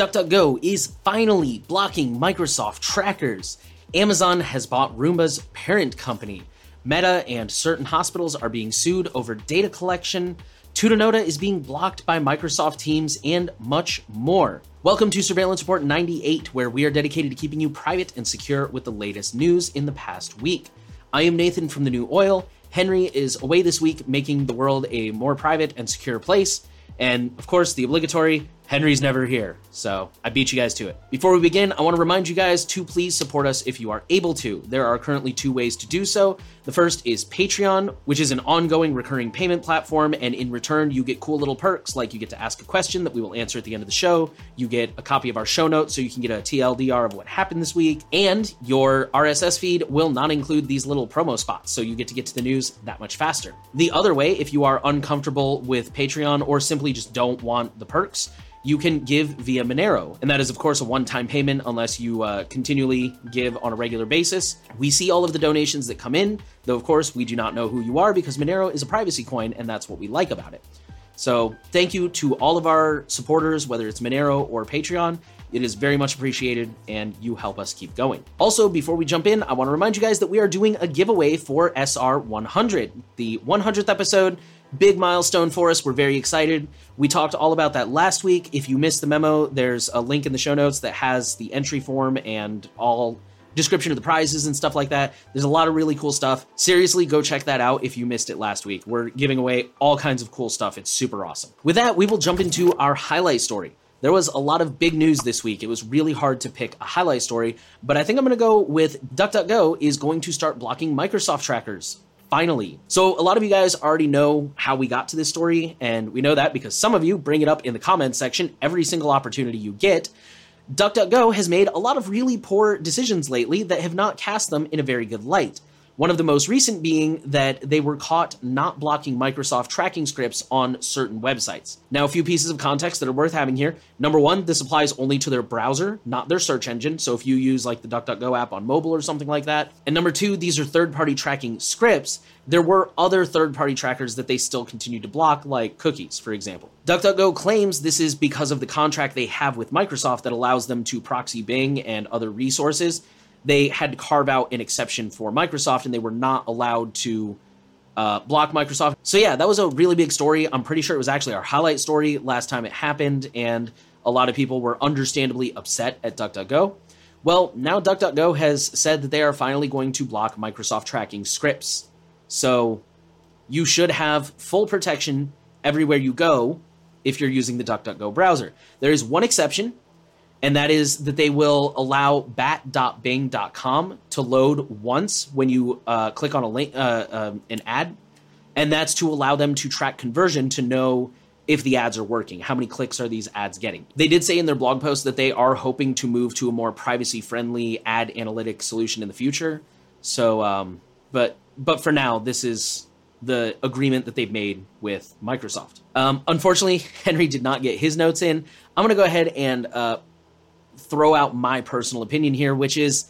DuckDuckGo is finally blocking Microsoft trackers. Amazon has bought Roomba's parent company. Meta and certain hospitals are being sued over data collection. Tutanota is being blocked by Microsoft Teams, and much more. Welcome to Surveillance Report 98, where we are dedicated to keeping you private and secure with the latest news in the past week. I am Nathan from The New Oil. Henry is away this week, making the world a more private and secure place. And of course, the obligatory Henry's never here, so I beat you guys to it. Before we begin, I want to remind you guys to please support us if you are able to. There are currently two ways to do so. The first is Patreon, which is an ongoing recurring payment platform, and in return, you get cool little perks like you get to ask a question that we will answer at the end of the show. You get a copy of our show notes so you can get a TLDR of what happened this week, and your RSS feed will not include these little promo spots, so you get to get to the news that much faster. The other way, if you are uncomfortable with Patreon or simply just don't want the perks, you can give via Monero. And that is, of course, a one time payment unless you uh, continually give on a regular basis. We see all of the donations that come in, though, of course, we do not know who you are because Monero is a privacy coin, and that's what we like about it. So, thank you to all of our supporters, whether it's Monero or Patreon. It is very much appreciated, and you help us keep going. Also, before we jump in, I want to remind you guys that we are doing a giveaway for SR 100, the 100th episode big milestone for us. We're very excited. We talked all about that last week. If you missed the memo, there's a link in the show notes that has the entry form and all description of the prizes and stuff like that. There's a lot of really cool stuff. Seriously, go check that out if you missed it last week. We're giving away all kinds of cool stuff. It's super awesome. With that, we will jump into our highlight story. There was a lot of big news this week. It was really hard to pick a highlight story, but I think I'm going to go with DuckDuckGo is going to start blocking Microsoft trackers finally. So, a lot of you guys already know how we got to this story, and we know that because some of you bring it up in the comments section every single opportunity you get. DuckDuckGo has made a lot of really poor decisions lately that have not cast them in a very good light. One of the most recent being that they were caught not blocking Microsoft tracking scripts on certain websites. Now, a few pieces of context that are worth having here. Number one, this applies only to their browser, not their search engine. So if you use like the DuckDuckGo app on mobile or something like that. And number two, these are third party tracking scripts. There were other third party trackers that they still continue to block, like cookies, for example. DuckDuckGo claims this is because of the contract they have with Microsoft that allows them to proxy Bing and other resources they had to carve out an exception for Microsoft and they were not allowed to uh, block Microsoft. So, yeah, that was a really big story. I'm pretty sure it was actually our highlight story last time it happened, and a lot of people were understandably upset at DuckDuckGo. Well, now DuckDuckGo has said that they are finally going to block Microsoft tracking scripts. So, you should have full protection everywhere you go if you're using the DuckDuckGo browser. There is one exception, and that is that they will allow bat.bing.com to load once when you uh, click on a link, uh, um, an ad, and that's to allow them to track conversion to know if the ads are working. How many clicks are these ads getting? They did say in their blog post that they are hoping to move to a more privacy-friendly ad analytic solution in the future. So, um, but but for now, this is the agreement that they've made with Microsoft. Um, unfortunately, Henry did not get his notes in. I'm going to go ahead and uh, throw out my personal opinion here, which is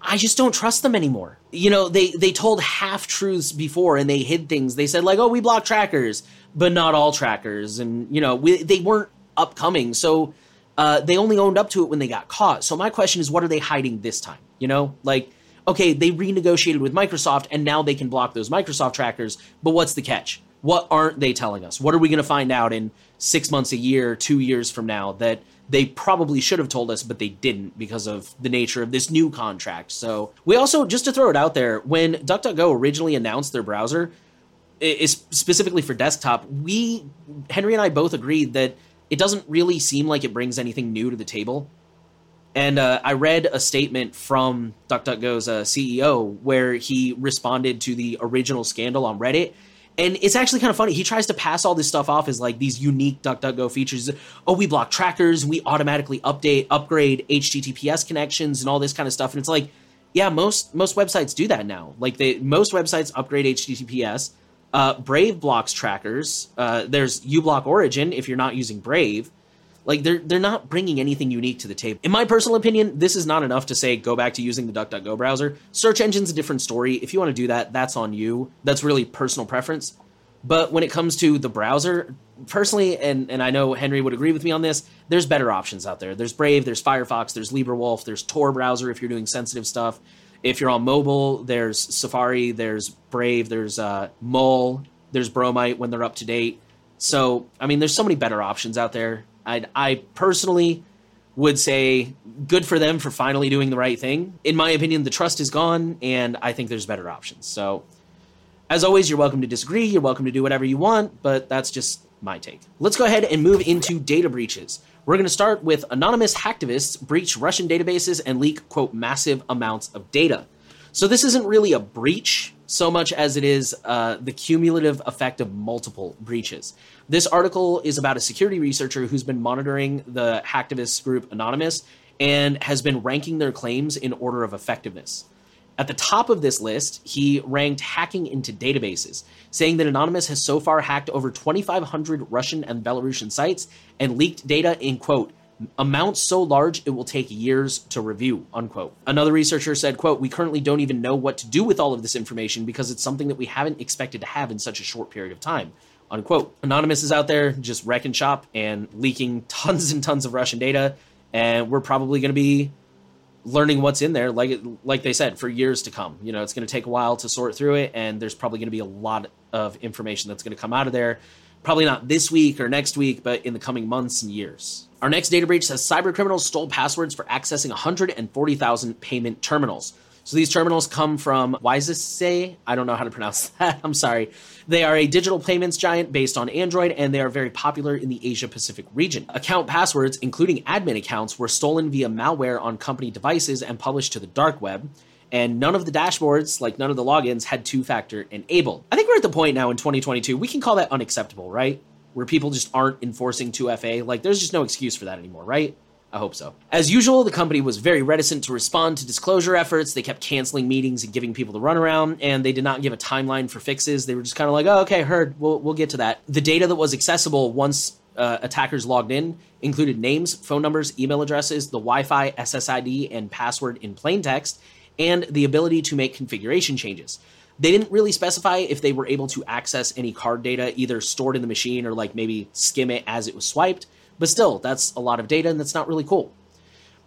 I just don't trust them anymore. You know, they they told half truths before and they hid things. They said like, "Oh, we block trackers, but not all trackers." And you know, we, they weren't upcoming. So uh, they only owned up to it when they got caught. So my question is, what are they hiding this time? You know, like okay, they renegotiated with Microsoft and now they can block those Microsoft trackers, but what's the catch? What aren't they telling us? What are we going to find out in 6 months, a year, 2 years from now that they probably should have told us, but they didn't because of the nature of this new contract. So we also, just to throw it out there, when DuckDuckGo originally announced their browser, is specifically for desktop, we Henry and I both agreed that it doesn't really seem like it brings anything new to the table. And uh, I read a statement from DuckDuckGo's uh, CEO where he responded to the original scandal on Reddit and it's actually kind of funny. He tries to pass all this stuff off as like these unique DuckDuckGo features. Oh, we block trackers, we automatically update, upgrade HTTPS connections, and all this kind of stuff. And it's like, yeah, most most websites do that now. Like they most websites upgrade HTTPS. Uh, Brave blocks trackers. Uh, there's uBlock Origin if you're not using Brave. Like they're they're not bringing anything unique to the table. In my personal opinion, this is not enough to say go back to using the DuckDuckGo browser. Search engine's a different story. If you want to do that, that's on you. That's really personal preference. But when it comes to the browser, personally, and, and I know Henry would agree with me on this, there's better options out there. There's Brave, there's Firefox, there's LibreWolf, there's Tor browser if you're doing sensitive stuff. If you're on mobile, there's Safari, there's Brave, there's uh, Mull, there's Bromite when they're up to date. So, I mean, there's so many better options out there. I, I personally would say good for them for finally doing the right thing. In my opinion, the trust is gone, and I think there's better options. So, as always, you're welcome to disagree. You're welcome to do whatever you want, but that's just my take. Let's go ahead and move into data breaches. We're going to start with anonymous hacktivists breach Russian databases and leak, quote, massive amounts of data. So, this isn't really a breach so much as it is uh, the cumulative effect of multiple breaches. This article is about a security researcher who's been monitoring the hacktivist group Anonymous and has been ranking their claims in order of effectiveness. At the top of this list, he ranked hacking into databases, saying that Anonymous has so far hacked over 2,500 Russian and Belarusian sites and leaked data in, quote, amounts so large it will take years to review unquote. Another researcher said quote we currently don't even know what to do with all of this information because it's something that we haven't expected to have in such a short period of time unquote. Anonymous is out there just wrecking shop and leaking tons and tons of russian data and we're probably going to be learning what's in there like like they said for years to come. You know it's going to take a while to sort through it and there's probably going to be a lot of information that's going to come out of there. Probably not this week or next week but in the coming months and years our next data breach says cyber criminals stole passwords for accessing 140,000 payment terminals so these terminals come from Wiseasy. I don't know how to pronounce that. I'm sorry. They are a digital payments giant based on Android, and they are very popular in the Asia Pacific region. Account passwords, including admin accounts, were stolen via malware on company devices and published to the dark web. And none of the dashboards, like none of the logins, had two factor enabled. I think we're at the point now in 2022, we can call that unacceptable, right? Where people just aren't enforcing 2FA. Like, there's just no excuse for that anymore, right? I hope so. As usual, the company was very reticent to respond to disclosure efforts. They kept canceling meetings and giving people the runaround, and they did not give a timeline for fixes. They were just kind of like, "Oh, okay, heard. We'll we'll get to that." The data that was accessible once uh, attackers logged in included names, phone numbers, email addresses, the Wi-Fi SSID and password in plain text, and the ability to make configuration changes. They didn't really specify if they were able to access any card data either stored in the machine or like maybe skim it as it was swiped. But still, that's a lot of data and that's not really cool.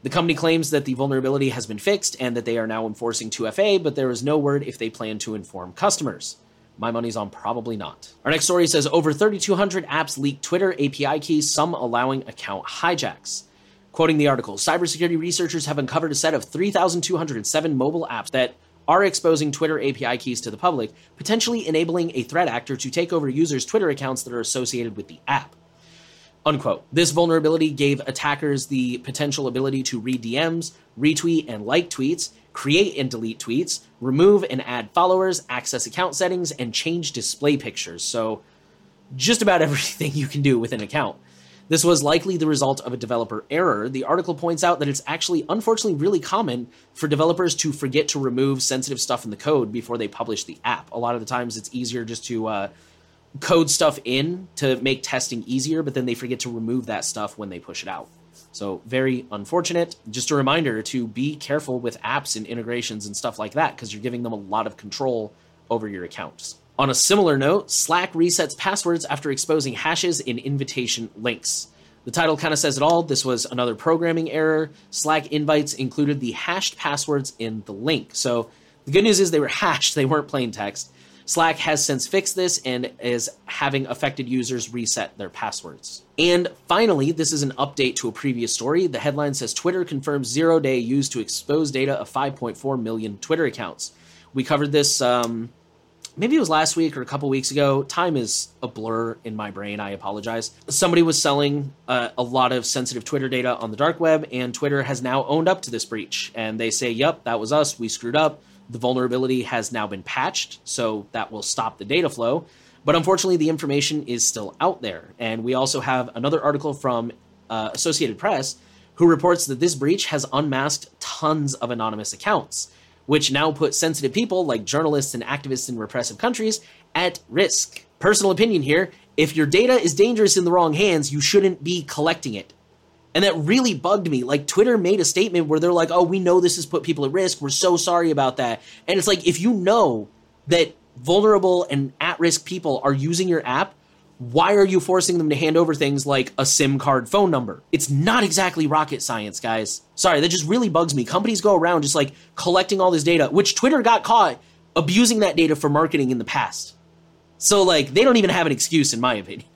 The company claims that the vulnerability has been fixed and that they are now enforcing 2FA, but there is no word if they plan to inform customers. My money's on probably not. Our next story says over 3,200 apps leak Twitter API keys, some allowing account hijacks. Quoting the article, cybersecurity researchers have uncovered a set of 3,207 mobile apps that are exposing Twitter API keys to the public, potentially enabling a threat actor to take over users' Twitter accounts that are associated with the app. Unquote. This vulnerability gave attackers the potential ability to read DMs, retweet and like tweets, create and delete tweets, remove and add followers, access account settings, and change display pictures. So, just about everything you can do with an account. This was likely the result of a developer error. The article points out that it's actually, unfortunately, really common for developers to forget to remove sensitive stuff in the code before they publish the app. A lot of the times, it's easier just to uh, code stuff in to make testing easier, but then they forget to remove that stuff when they push it out. So, very unfortunate. Just a reminder to be careful with apps and integrations and stuff like that because you're giving them a lot of control over your accounts. On a similar note, Slack resets passwords after exposing hashes in invitation links. The title kind of says it all. This was another programming error. Slack invites included the hashed passwords in the link. So, the good news is they were hashed, they weren't plain text. Slack has since fixed this and is having affected users reset their passwords. And finally, this is an update to a previous story. The headline says Twitter confirms zero day used to expose data of 5.4 million Twitter accounts. We covered this um, maybe it was last week or a couple weeks ago. Time is a blur in my brain. I apologize. Somebody was selling uh, a lot of sensitive Twitter data on the dark web, and Twitter has now owned up to this breach. And they say, yep, that was us. We screwed up. The vulnerability has now been patched, so that will stop the data flow. But unfortunately, the information is still out there. And we also have another article from uh, Associated Press who reports that this breach has unmasked tons of anonymous accounts, which now put sensitive people like journalists and activists in repressive countries at risk. Personal opinion here if your data is dangerous in the wrong hands, you shouldn't be collecting it. And that really bugged me. Like Twitter made a statement where they're like, "Oh, we know this has put people at risk. We're so sorry about that." And it's like if you know that vulnerable and at risk people are using your app, why are you forcing them to hand over things like a SIM card phone number? It's not exactly rocket science, guys. Sorry, that just really bugs me. Companies go around just like collecting all this data, which Twitter got caught abusing that data for marketing in the past. So, like, they don't even have an excuse, in my opinion.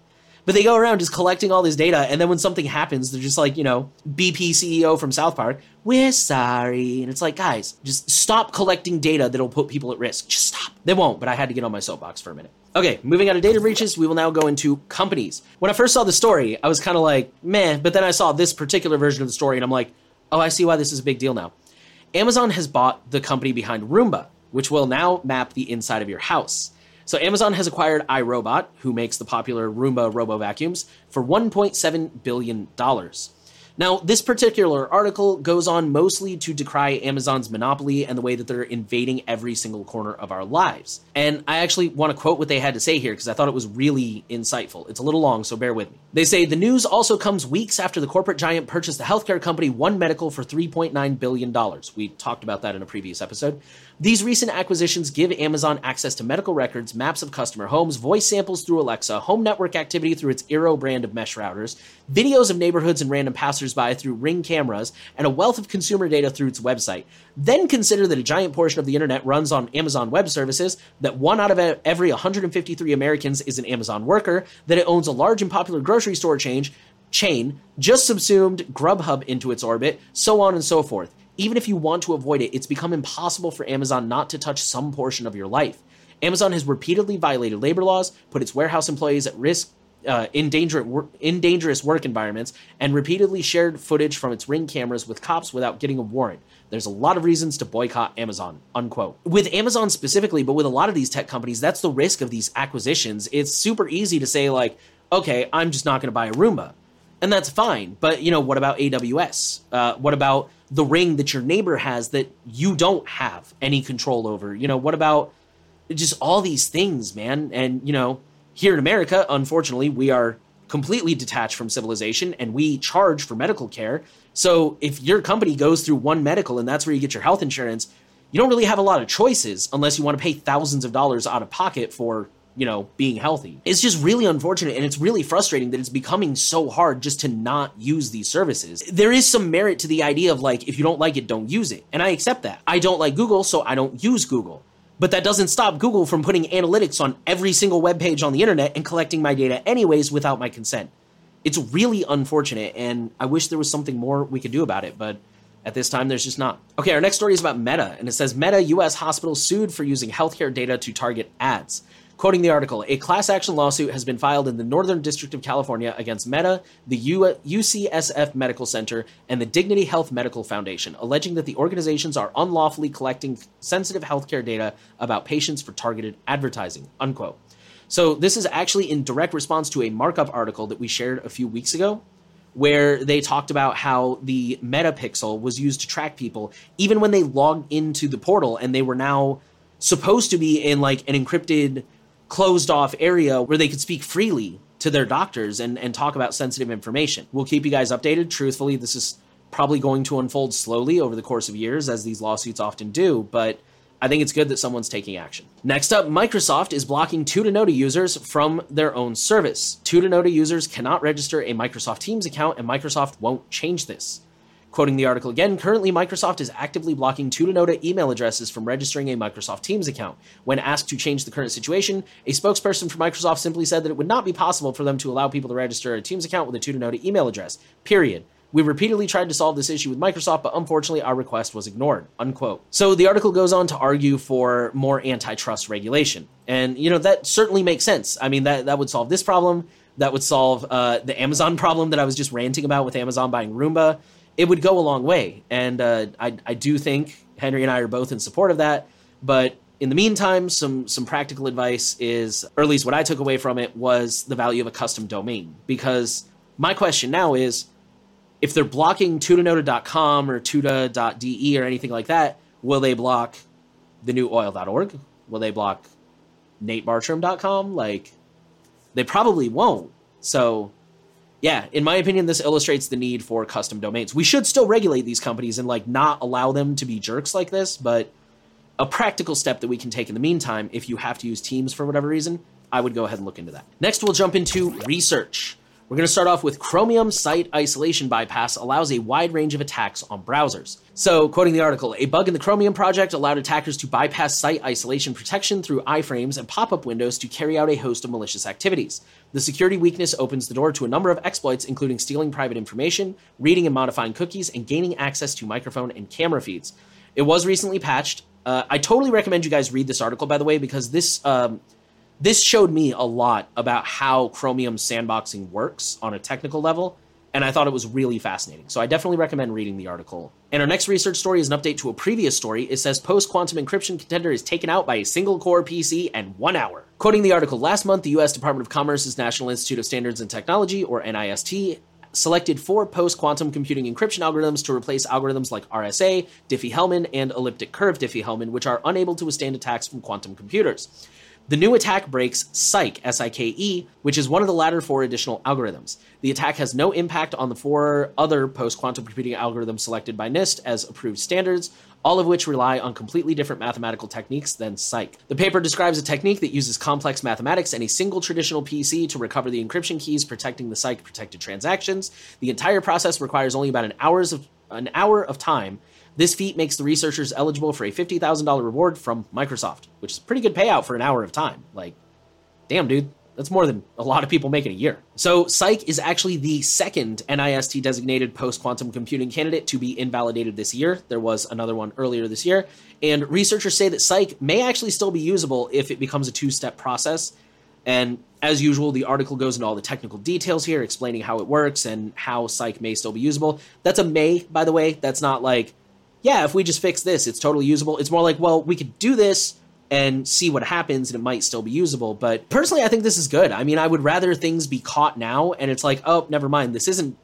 But they go around just collecting all this data, and then when something happens, they're just like, you know, BP CEO from South Park, we're sorry. And it's like, guys, just stop collecting data that'll put people at risk. Just stop. They won't, but I had to get on my soapbox for a minute. Okay, moving out of data breaches, we will now go into companies. When I first saw the story, I was kind of like, meh, but then I saw this particular version of the story, and I'm like, oh, I see why this is a big deal now. Amazon has bought the company behind Roomba, which will now map the inside of your house. So Amazon has acquired iRobot, who makes the popular Roomba robo vacuums, for $1.7 billion. Now, this particular article goes on mostly to decry Amazon's monopoly and the way that they're invading every single corner of our lives. And I actually want to quote what they had to say here because I thought it was really insightful. It's a little long, so bear with me. They say the news also comes weeks after the corporate giant purchased the healthcare company One Medical for $3.9 billion. We talked about that in a previous episode. These recent acquisitions give Amazon access to medical records, maps of customer homes, voice samples through Alexa, home network activity through its Eero brand of mesh routers, videos of neighborhoods and random passersby through Ring cameras, and a wealth of consumer data through its website. Then consider that a giant portion of the internet runs on Amazon Web Services, that one out of every 153 Americans is an Amazon worker, that it owns a large and popular grocery store chain, chain just subsumed Grubhub into its orbit, so on and so forth even if you want to avoid it, it's become impossible for Amazon not to touch some portion of your life. Amazon has repeatedly violated labor laws, put its warehouse employees at risk uh, in, danger, in dangerous work environments, and repeatedly shared footage from its ring cameras with cops without getting a warrant. There's a lot of reasons to boycott Amazon, unquote. With Amazon specifically, but with a lot of these tech companies, that's the risk of these acquisitions. It's super easy to say, like, okay, I'm just not going to buy a Roomba. And that's fine. But, you know, what about AWS? Uh, what about the ring that your neighbor has that you don't have any control over. You know, what about just all these things, man? And, you know, here in America, unfortunately, we are completely detached from civilization and we charge for medical care. So if your company goes through one medical and that's where you get your health insurance, you don't really have a lot of choices unless you want to pay thousands of dollars out of pocket for you know, being healthy. It's just really unfortunate and it's really frustrating that it's becoming so hard just to not use these services. There is some merit to the idea of like, if you don't like it, don't use it. And I accept that. I don't like Google, so I don't use Google. But that doesn't stop Google from putting analytics on every single web page on the internet and collecting my data anyways without my consent. It's really unfortunate, and I wish there was something more we could do about it, but at this time, there's just not. Okay, our next story is about Meta, and it says Meta US hospitals sued for using healthcare data to target ads. Quoting the article, a class action lawsuit has been filed in the Northern District of California against Meta, the U- UCSF Medical Center, and the Dignity Health Medical Foundation, alleging that the organizations are unlawfully collecting sensitive healthcare data about patients for targeted advertising. Unquote. So this is actually in direct response to a markup article that we shared a few weeks ago where they talked about how the Meta Pixel was used to track people even when they logged into the portal and they were now supposed to be in like an encrypted closed off area where they could speak freely to their doctors and, and talk about sensitive information. We'll keep you guys updated. Truthfully, this is probably going to unfold slowly over the course of years, as these lawsuits often do, but I think it's good that someone's taking action. Next up, Microsoft is blocking Tutanota users from their own service. Tutanota users cannot register a Microsoft Teams account, and Microsoft won't change this. Quoting the article again, currently Microsoft is actively blocking Tutanota email addresses from registering a Microsoft Teams account. When asked to change the current situation, a spokesperson for Microsoft simply said that it would not be possible for them to allow people to register a Teams account with a Tutanota email address. Period. We repeatedly tried to solve this issue with Microsoft, but unfortunately our request was ignored. Unquote. So the article goes on to argue for more antitrust regulation. And you know, that certainly makes sense. I mean that that would solve this problem. That would solve uh, the Amazon problem that I was just ranting about with Amazon buying Roomba it would go a long way. And uh, I, I do think Henry and I are both in support of that. But in the meantime, some some practical advice is, or at least what I took away from it was the value of a custom domain. Because my question now is, if they're blocking tutanota.com or tuta.de or anything like that, will they block thenewoil.org? Will they block natebartram.com? Like, they probably won't. So yeah, in my opinion, this illustrates the need for custom domains. We should still regulate these companies and like not allow them to be jerks like this, but a practical step that we can take in the meantime if you have to use Teams for whatever reason. I would go ahead and look into that. Next, we'll jump into research. We're going to start off with Chromium Site Isolation Bypass allows a wide range of attacks on browsers. So, quoting the article, a bug in the Chromium project allowed attackers to bypass site isolation protection through iframes and pop up windows to carry out a host of malicious activities. The security weakness opens the door to a number of exploits, including stealing private information, reading and modifying cookies, and gaining access to microphone and camera feeds. It was recently patched. Uh, I totally recommend you guys read this article, by the way, because this. Um, this showed me a lot about how Chromium sandboxing works on a technical level, and I thought it was really fascinating. So I definitely recommend reading the article. And our next research story is an update to a previous story. It says post quantum encryption contender is taken out by a single core PC and one hour. Quoting the article, last month, the US Department of Commerce's National Institute of Standards and Technology, or NIST, selected four post quantum computing encryption algorithms to replace algorithms like RSA, Diffie Hellman, and elliptic curve Diffie Hellman, which are unable to withstand attacks from quantum computers. The new attack breaks Sike, S I K E, which is one of the latter four additional algorithms. The attack has no impact on the four other post quantum computing algorithms selected by NIST as approved standards, all of which rely on completely different mathematical techniques than Sike. The paper describes a technique that uses complex mathematics and a single traditional PC to recover the encryption keys protecting the Sike protected transactions. The entire process requires only about an hours of an hour of time this feat makes the researchers eligible for a $50,000 reward from Microsoft, which is a pretty good payout for an hour of time. Like, damn, dude, that's more than a lot of people make in a year. So, Sike is actually the second NIST designated post quantum computing candidate to be invalidated this year. There was another one earlier this year. And researchers say that Sike may actually still be usable if it becomes a two step process. And as usual, the article goes into all the technical details here, explaining how it works and how Sike may still be usable. That's a may, by the way. That's not like yeah, if we just fix this, it's totally usable. It's more like, well, we could do this and see what happens and it might still be usable. But personally, I think this is good. I mean, I would rather things be caught now and it's like, oh, never mind, this isn't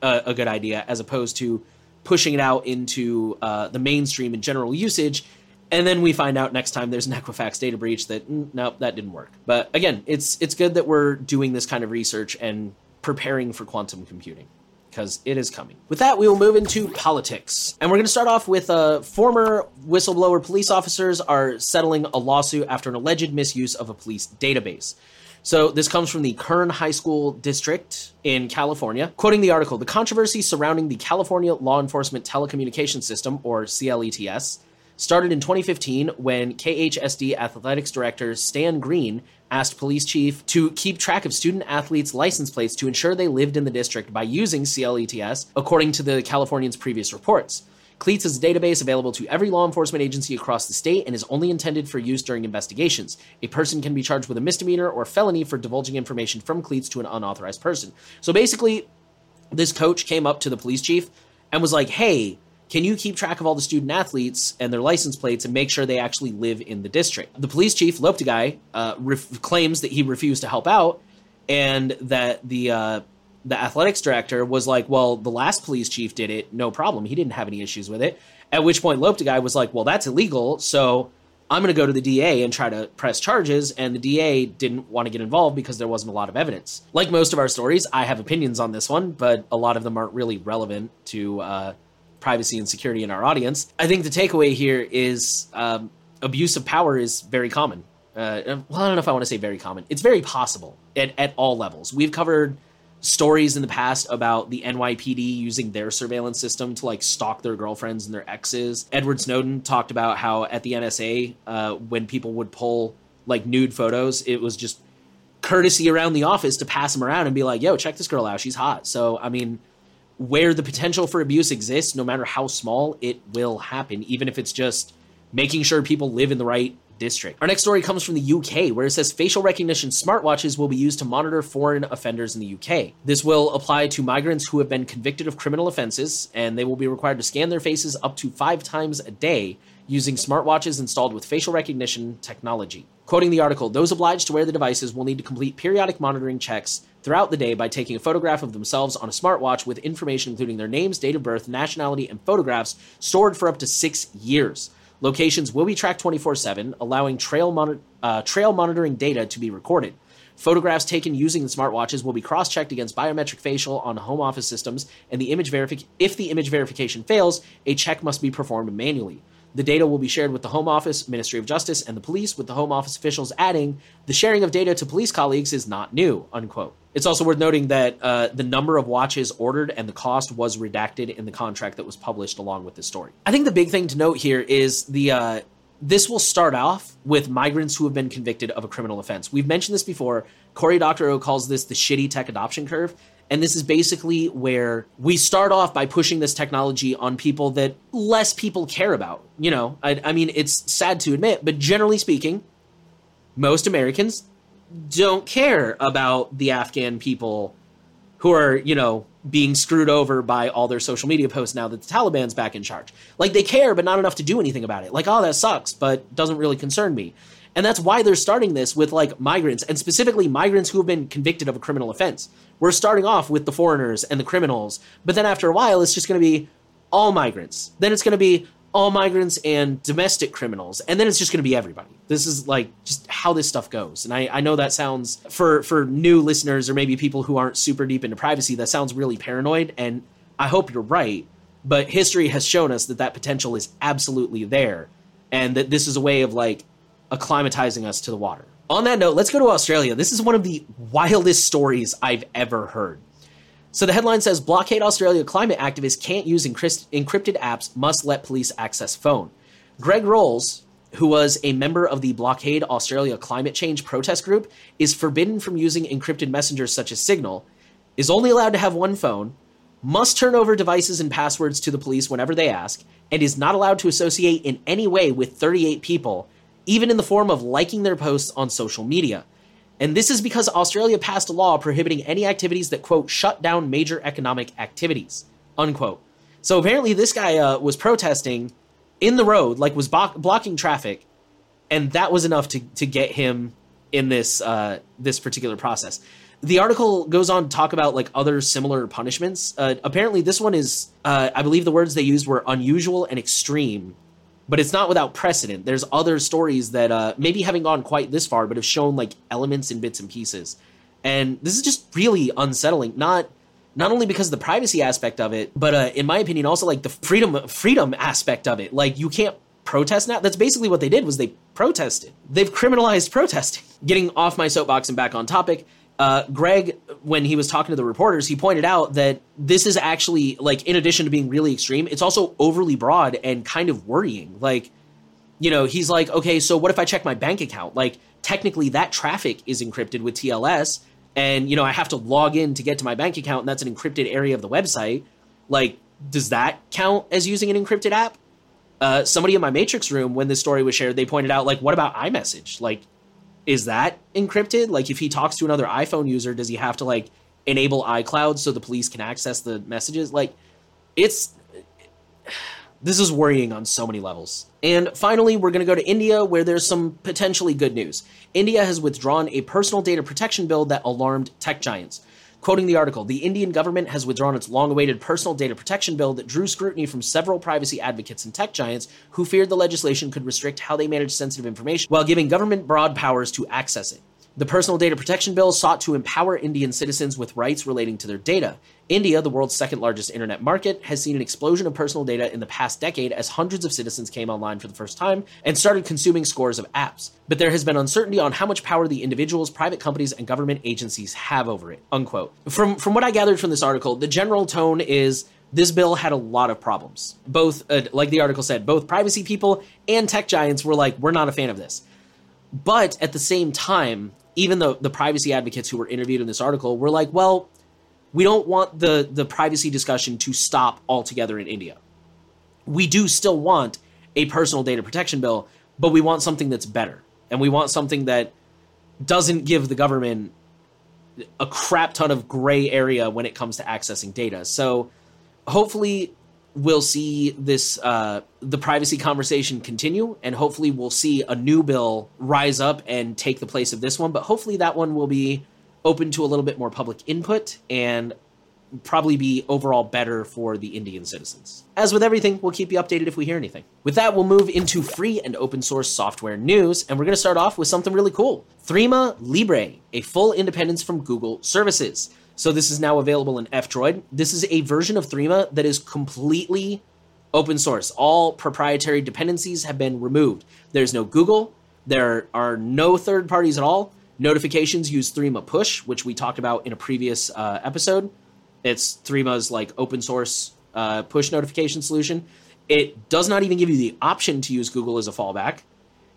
a, a good idea, as opposed to pushing it out into uh, the mainstream and general usage. And then we find out next time there's an Equifax data breach that mm, nope, that didn't work. But again, it's it's good that we're doing this kind of research and preparing for quantum computing because it is coming. With that, we will move into politics. And we're going to start off with uh, former whistleblower police officers are settling a lawsuit after an alleged misuse of a police database. So this comes from the Kern High School District in California. Quoting the article, the controversy surrounding the California Law Enforcement Telecommunication System, or CLETS, started in 2015 when KHSD athletics director Stan Green asked police chief to keep track of student athletes' license plates to ensure they lived in the district by using CLETS, according to the Californian's previous reports. CLETS is a database available to every law enforcement agency across the state and is only intended for use during investigations. A person can be charged with a misdemeanor or felony for divulging information from CLETS to an unauthorized person. So basically, this coach came up to the police chief and was like, hey, can you keep track of all the student athletes and their license plates and make sure they actually live in the district? The police chief, Loptegai, uh, ref- claims that he refused to help out and that the uh, the athletics director was like, well, the last police chief did it, no problem. He didn't have any issues with it. At which point, Loptegai was like, well, that's illegal, so I'm going to go to the DA and try to press charges. And the DA didn't want to get involved because there wasn't a lot of evidence. Like most of our stories, I have opinions on this one, but a lot of them aren't really relevant to. Uh, privacy and security in our audience. I think the takeaway here is um, abuse of power is very common. Uh, well, I don't know if I want to say very common. It's very possible at, at all levels. We've covered stories in the past about the NYPD using their surveillance system to like stalk their girlfriends and their exes. Edward Snowden talked about how at the NSA, uh, when people would pull like nude photos, it was just courtesy around the office to pass them around and be like, yo, check this girl out. She's hot. So, I mean, where the potential for abuse exists, no matter how small, it will happen, even if it's just making sure people live in the right district. Our next story comes from the UK, where it says facial recognition smartwatches will be used to monitor foreign offenders in the UK. This will apply to migrants who have been convicted of criminal offenses, and they will be required to scan their faces up to five times a day using smartwatches installed with facial recognition technology. Quoting the article, those obliged to wear the devices will need to complete periodic monitoring checks throughout the day by taking a photograph of themselves on a smartwatch with information including their names, date of birth, nationality, and photographs stored for up to six years. Locations will be tracked 24 7, allowing trail, uh, trail monitoring data to be recorded. Photographs taken using the smartwatches will be cross-checked against biometric facial on home office systems, and the image verifi- if the image verification fails, a check must be performed manually. The data will be shared with the Home Office, Ministry of Justice, and the police, with the Home Office officials adding, the sharing of data to police colleagues is not new, unquote. It's also worth noting that uh, the number of watches ordered and the cost was redacted in the contract that was published along with this story. I think the big thing to note here is the uh, this will start off with migrants who have been convicted of a criminal offense. We've mentioned this before. Cory Doctorow calls this the shitty tech adoption curve. And this is basically where we start off by pushing this technology on people that less people care about. You know, I, I mean, it's sad to admit, but generally speaking, most Americans don't care about the Afghan people who are, you know, being screwed over by all their social media posts now that the Taliban's back in charge. Like they care, but not enough to do anything about it. Like, oh, that sucks, but doesn't really concern me. And that's why they're starting this with like migrants and specifically migrants who have been convicted of a criminal offense. We're starting off with the foreigners and the criminals, but then after a while, it's just going to be all migrants. Then it's going to be all migrants and domestic criminals, and then it's just going to be everybody. This is like just how this stuff goes. And I, I know that sounds for for new listeners or maybe people who aren't super deep into privacy, that sounds really paranoid. And I hope you're right, but history has shown us that that potential is absolutely there, and that this is a way of like acclimatizing us to the water. On that note, let's go to Australia. This is one of the wildest stories I've ever heard. So the headline says Blockade Australia climate activists can't use encrypted apps, must let police access phone. Greg Rolles, who was a member of the Blockade Australia climate change protest group, is forbidden from using encrypted messengers such as Signal, is only allowed to have one phone, must turn over devices and passwords to the police whenever they ask, and is not allowed to associate in any way with 38 people even in the form of liking their posts on social media. And this is because Australia passed a law prohibiting any activities that, quote, shut down major economic activities, unquote. So apparently, this guy uh, was protesting in the road, like was bo- blocking traffic, and that was enough to, to get him in this uh, this particular process. The article goes on to talk about like other similar punishments. Uh, apparently, this one is, uh, I believe, the words they used were unusual and extreme but it's not without precedent. There's other stories that uh, maybe haven't gone quite this far, but have shown like elements and bits and pieces. And this is just really unsettling. Not not only because of the privacy aspect of it, but uh, in my opinion, also like the freedom freedom aspect of it. Like you can't protest now. That's basically what they did was they protested. They've criminalized protesting. Getting off my soapbox and back on topic uh, Greg, when he was talking to the reporters, he pointed out that this is actually like, in addition to being really extreme, it's also overly broad and kind of worrying. Like, you know, he's like, okay, so what if I check my bank account? Like, technically, that traffic is encrypted with TLS, and you know, I have to log in to get to my bank account, and that's an encrypted area of the website. Like, does that count as using an encrypted app? Uh, somebody in my Matrix room, when this story was shared, they pointed out, like, what about iMessage? Like, is that encrypted? Like if he talks to another iPhone user, does he have to like enable iCloud so the police can access the messages? Like it's this is worrying on so many levels. And finally, we're going to go to India where there's some potentially good news. India has withdrawn a personal data protection bill that alarmed tech giants. Quoting the article, the Indian government has withdrawn its long awaited personal data protection bill that drew scrutiny from several privacy advocates and tech giants who feared the legislation could restrict how they manage sensitive information while giving government broad powers to access it. The Personal Data Protection Bill sought to empower Indian citizens with rights relating to their data. India, the world's second largest internet market, has seen an explosion of personal data in the past decade as hundreds of citizens came online for the first time and started consuming scores of apps. But there has been uncertainty on how much power the individuals, private companies, and government agencies have over it. Unquote. From from what I gathered from this article, the general tone is this bill had a lot of problems. Both, uh, like the article said, both privacy people and tech giants were like, we're not a fan of this. But at the same time, even the the privacy advocates who were interviewed in this article were like, well, we don't want the the privacy discussion to stop altogether in India. We do still want a personal data protection bill, but we want something that's better. And we want something that doesn't give the government a crap ton of gray area when it comes to accessing data. So hopefully we'll see this uh, the privacy conversation continue, and hopefully we'll see a new bill rise up and take the place of this one. But hopefully that one will be open to a little bit more public input and probably be overall better for the Indian citizens. As with everything, we'll keep you updated if we hear anything. With that, we'll move into free and open source software news, and we're going to start off with something really cool. Threema Libre, a full independence from Google services. So this is now available in F-Droid. This is a version of Threema that is completely open source. All proprietary dependencies have been removed. There's no Google. There are no third parties at all. Notifications use Threema Push, which we talked about in a previous uh, episode. It's Threema's like open source uh, push notification solution. It does not even give you the option to use Google as a fallback,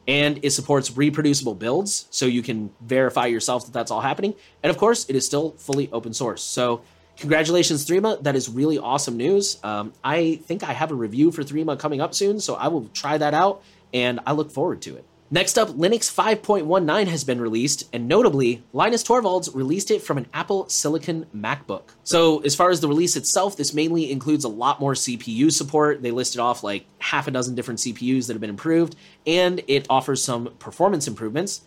and it supports reproducible builds, so you can verify yourself that that's all happening. And of course, it is still fully open source. So congratulations, Threema. That is really awesome news. Um, I think I have a review for Threema coming up soon, so I will try that out, and I look forward to it. Next up, Linux 5.19 has been released, and notably, Linus Torvalds released it from an Apple Silicon MacBook. So, as far as the release itself, this mainly includes a lot more CPU support. They listed off like half a dozen different CPUs that have been improved, and it offers some performance improvements.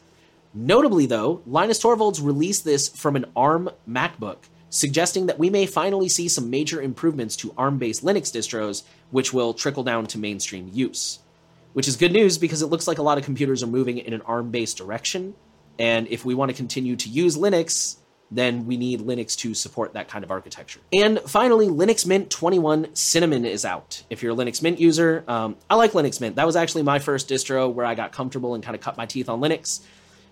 Notably, though, Linus Torvalds released this from an ARM MacBook, suggesting that we may finally see some major improvements to ARM based Linux distros, which will trickle down to mainstream use which is good news because it looks like a lot of computers are moving in an ARM based direction. And if we want to continue to use Linux, then we need Linux to support that kind of architecture. And finally, Linux Mint 21 Cinnamon is out. If you're a Linux Mint user, um, I like Linux Mint. That was actually my first distro where I got comfortable and kind of cut my teeth on Linux.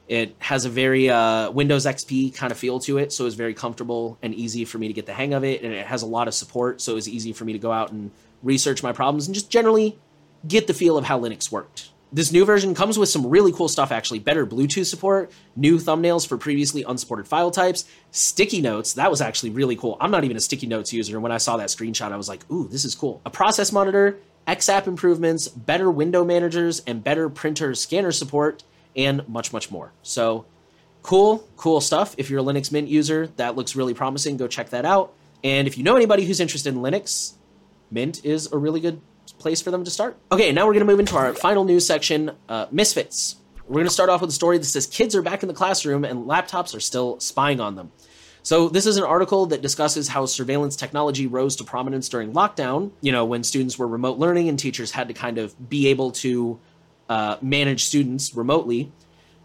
It has a very uh, Windows XP kind of feel to it, so it's very comfortable and easy for me to get the hang of it. And it has a lot of support, so it was easy for me to go out and research my problems and just generally get the feel of how Linux worked. This new version comes with some really cool stuff, actually. Better Bluetooth support, new thumbnails for previously unsupported file types, sticky notes. That was actually really cool. I'm not even a sticky notes user. And when I saw that screenshot, I was like, ooh, this is cool. A process monitor, XApp improvements, better window managers, and better printer scanner support, and much, much more. So cool, cool stuff. If you're a Linux Mint user, that looks really promising. Go check that out. And if you know anybody who's interested in Linux, Mint is a really good place for them to start. Okay, now we're going to move into our final news section uh, Misfits. We're going to start off with a story that says kids are back in the classroom and laptops are still spying on them. So, this is an article that discusses how surveillance technology rose to prominence during lockdown, you know, when students were remote learning and teachers had to kind of be able to uh, manage students remotely.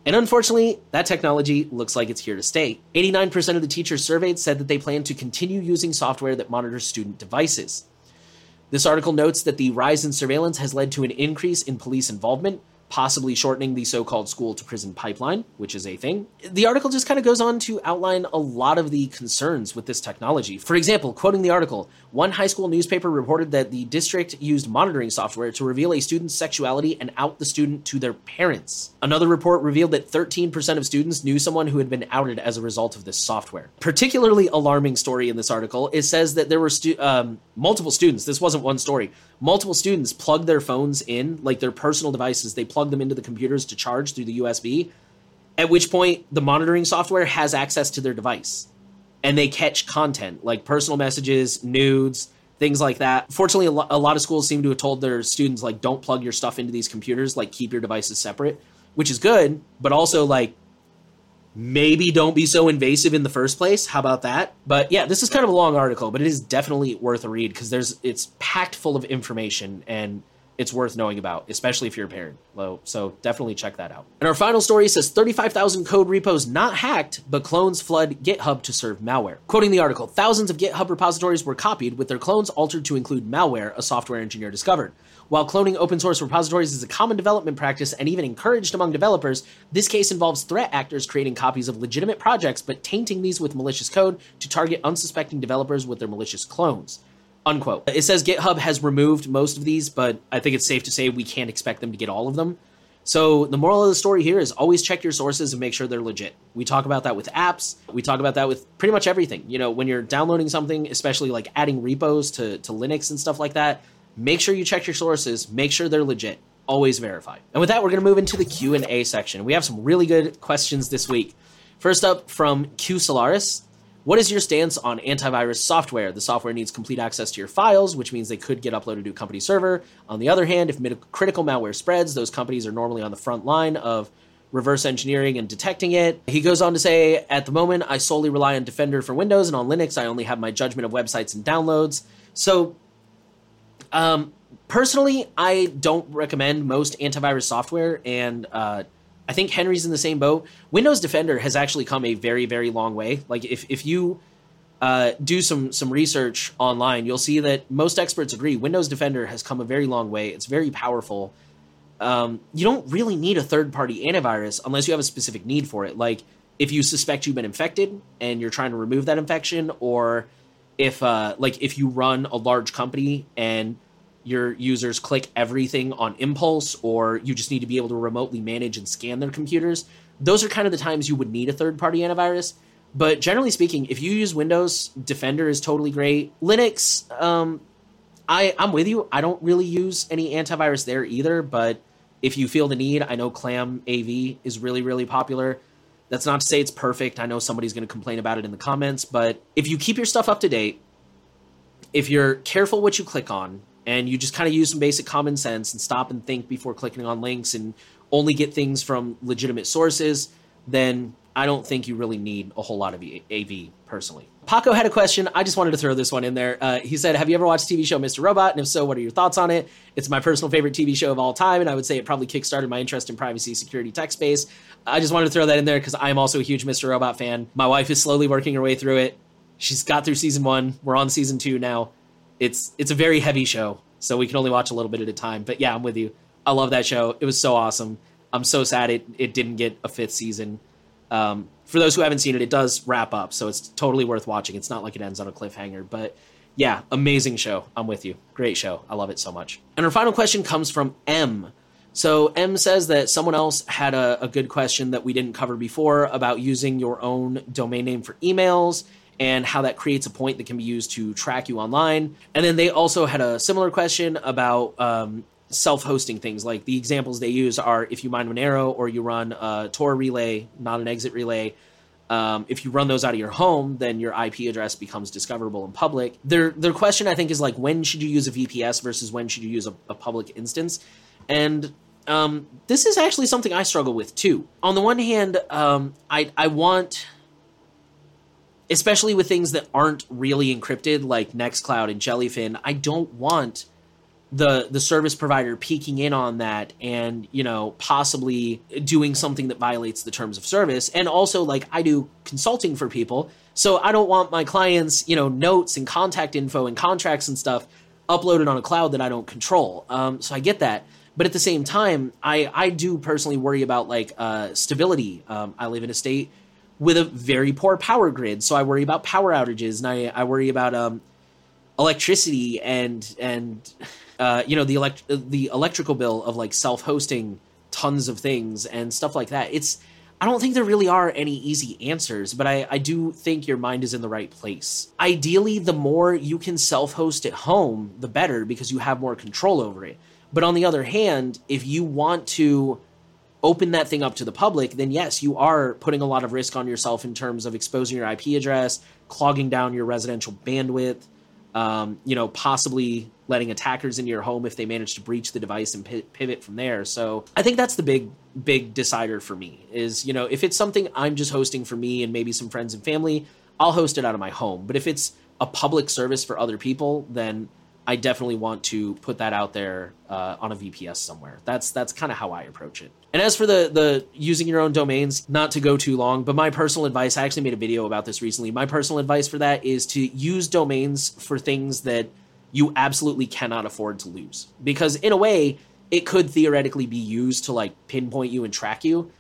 And unfortunately, that technology looks like it's here to stay. 89% of the teachers surveyed said that they plan to continue using software that monitors student devices. This article notes that the rise in surveillance has led to an increase in police involvement, possibly shortening the so called school to prison pipeline, which is a thing. The article just kind of goes on to outline a lot of the concerns with this technology. For example, quoting the article, one high school newspaper reported that the district used monitoring software to reveal a student's sexuality and out the student to their parents. Another report revealed that 13% of students knew someone who had been outed as a result of this software. Particularly alarming story in this article, it says that there were stu- um, multiple students, this wasn't one story, multiple students plugged their phones in, like their personal devices, they plug them into the computers to charge through the USB, at which point the monitoring software has access to their device and they catch content like personal messages, nudes, things like that. Fortunately, a, lo- a lot of schools seem to have told their students like don't plug your stuff into these computers, like keep your devices separate, which is good, but also like maybe don't be so invasive in the first place. How about that? But yeah, this is kind of a long article, but it is definitely worth a read because there's it's packed full of information and it's worth knowing about, especially if you're a parent. So definitely check that out. And our final story says 35,000 code repos not hacked, but clones flood GitHub to serve malware. Quoting the article, thousands of GitHub repositories were copied with their clones altered to include malware, a software engineer discovered. While cloning open source repositories is a common development practice and even encouraged among developers, this case involves threat actors creating copies of legitimate projects but tainting these with malicious code to target unsuspecting developers with their malicious clones unquote. It says GitHub has removed most of these, but I think it's safe to say we can't expect them to get all of them. So the moral of the story here is always check your sources and make sure they're legit. We talk about that with apps. We talk about that with pretty much everything. You know, when you're downloading something, especially like adding repos to, to Linux and stuff like that, make sure you check your sources, make sure they're legit. Always verify. And with that, we're going to move into the Q&A section. We have some really good questions this week. First up from Q Solaris. What is your stance on antivirus software? The software needs complete access to your files, which means they could get uploaded to a company server. On the other hand, if critical malware spreads, those companies are normally on the front line of reverse engineering and detecting it. He goes on to say, at the moment, I solely rely on Defender for Windows, and on Linux, I only have my judgment of websites and downloads. So, um, personally, I don't recommend most antivirus software, and uh, I think Henry's in the same boat. Windows Defender has actually come a very, very long way. Like if if you uh, do some some research online, you'll see that most experts agree Windows Defender has come a very long way. It's very powerful. Um, you don't really need a third party antivirus unless you have a specific need for it. Like if you suspect you've been infected and you're trying to remove that infection, or if uh, like if you run a large company and your users click everything on impulse, or you just need to be able to remotely manage and scan their computers. Those are kind of the times you would need a third party antivirus but generally speaking, if you use Windows, Defender is totally great. Linux, um, I I'm with you. I don't really use any antivirus there either. But if you feel the need, I know ClamAV is really really popular. That's not to say it's perfect. I know somebody's going to complain about it in the comments, but if you keep your stuff up to date, if you're careful what you click on, and you just kind of use some basic common sense and stop and think before clicking on links and only get things from legitimate sources, then I don't think you really need a whole lot of AV personally. Paco had a question. I just wanted to throw this one in there. Uh, he said, Have you ever watched TV show Mr. Robot? And if so, what are your thoughts on it? It's my personal favorite TV show of all time, and I would say it probably kickstarted my interest in privacy, security, tech space. I just wanted to throw that in there because I'm also a huge Mr. Robot fan. My wife is slowly working her way through it. She's got through season one. We're on season two now. It's it's a very heavy show, so we can only watch a little bit at a time. But yeah, I'm with you. I love that show. It was so awesome. I'm so sad it, it didn't get a fifth season. Um, for those who haven't seen it, it does wrap up, so it's totally worth watching. It's not like it ends on a cliffhanger, but yeah, amazing show. I'm with you. Great show. I love it so much. And our final question comes from M. So M says that someone else had a, a good question that we didn't cover before about using your own domain name for emails and how that creates a point that can be used to track you online. And then they also had a similar question about um, self-hosting things. Like the examples they use are if you mine monero or you run a tor relay not an exit relay um, if you run those out of your home then your ip address becomes discoverable in public. Their their question i think is like when should you use a vps versus when should you use a, a public instance? And um, this is actually something i struggle with too. On the one hand um, I, I want especially with things that aren't really encrypted like nextcloud and jellyfin i don't want the the service provider peeking in on that and you know possibly doing something that violates the terms of service. And also like I do consulting for people so I don't want my clients you know notes and contact info and contracts and stuff uploaded on a cloud that I don't control. Um, so I get that. But at the same time I I do personally worry about like uh, stability. Um, I live in a state with a very poor power grid so I worry about power outages and I I worry about um electricity and and uh, you know the elect the electrical bill of like self hosting tons of things and stuff like that. It's I don't think there really are any easy answers, but I, I do think your mind is in the right place. Ideally, the more you can self host at home, the better because you have more control over it. But on the other hand, if you want to open that thing up to the public, then yes, you are putting a lot of risk on yourself in terms of exposing your IP address, clogging down your residential bandwidth, um, you know, possibly letting attackers into your home if they manage to breach the device and pivot from there. So I think that's the big, big decider for me is, you know, if it's something I'm just hosting for me and maybe some friends and family, I'll host it out of my home. But if it's a public service for other people, then I definitely want to put that out there uh, on a VPS somewhere. That's that's kind of how I approach it. And as for the the using your own domains, not to go too long, but my personal advice, I actually made a video about this recently. My personal advice for that is to use domains for things that you absolutely cannot afford to lose. Because in a way, it could theoretically be used to like pinpoint you and track you.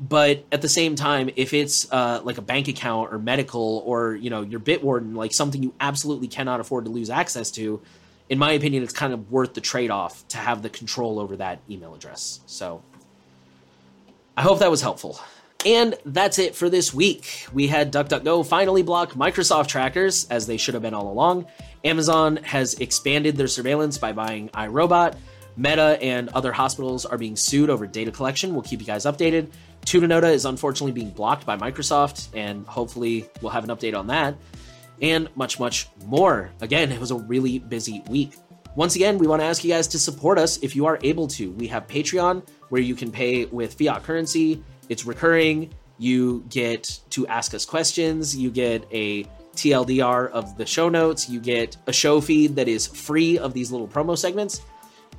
But at the same time, if it's uh, like a bank account or medical or you know your Bitwarden, like something you absolutely cannot afford to lose access to, in my opinion, it's kind of worth the trade off to have the control over that email address. So I hope that was helpful. And that's it for this week. We had DuckDuckGo finally block Microsoft trackers, as they should have been all along. Amazon has expanded their surveillance by buying iRobot. Meta and other hospitals are being sued over data collection. We'll keep you guys updated. Tutanota is unfortunately being blocked by Microsoft, and hopefully we'll have an update on that and much, much more. Again, it was a really busy week. Once again, we want to ask you guys to support us if you are able to. We have Patreon where you can pay with fiat currency, it's recurring. You get to ask us questions, you get a TLDR of the show notes, you get a show feed that is free of these little promo segments.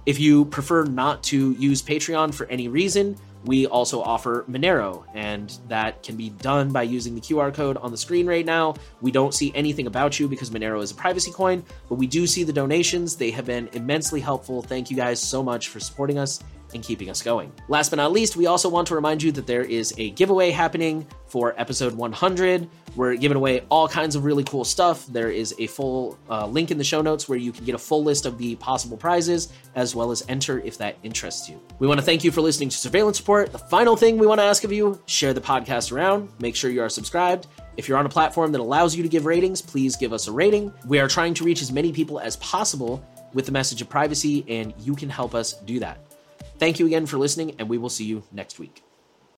If you prefer not to use Patreon for any reason, we also offer Monero, and that can be done by using the QR code on the screen right now. We don't see anything about you because Monero is a privacy coin, but we do see the donations. They have been immensely helpful. Thank you guys so much for supporting us and keeping us going. Last but not least, we also want to remind you that there is a giveaway happening for episode 100. We're giving away all kinds of really cool stuff. There is a full uh, link in the show notes where you can get a full list of the possible prizes, as well as enter if that interests you. We want to thank you for listening to Surveillance Report. The final thing we want to ask of you share the podcast around, make sure you are subscribed. If you're on a platform that allows you to give ratings, please give us a rating. We are trying to reach as many people as possible with the message of privacy, and you can help us do that. Thank you again for listening, and we will see you next week.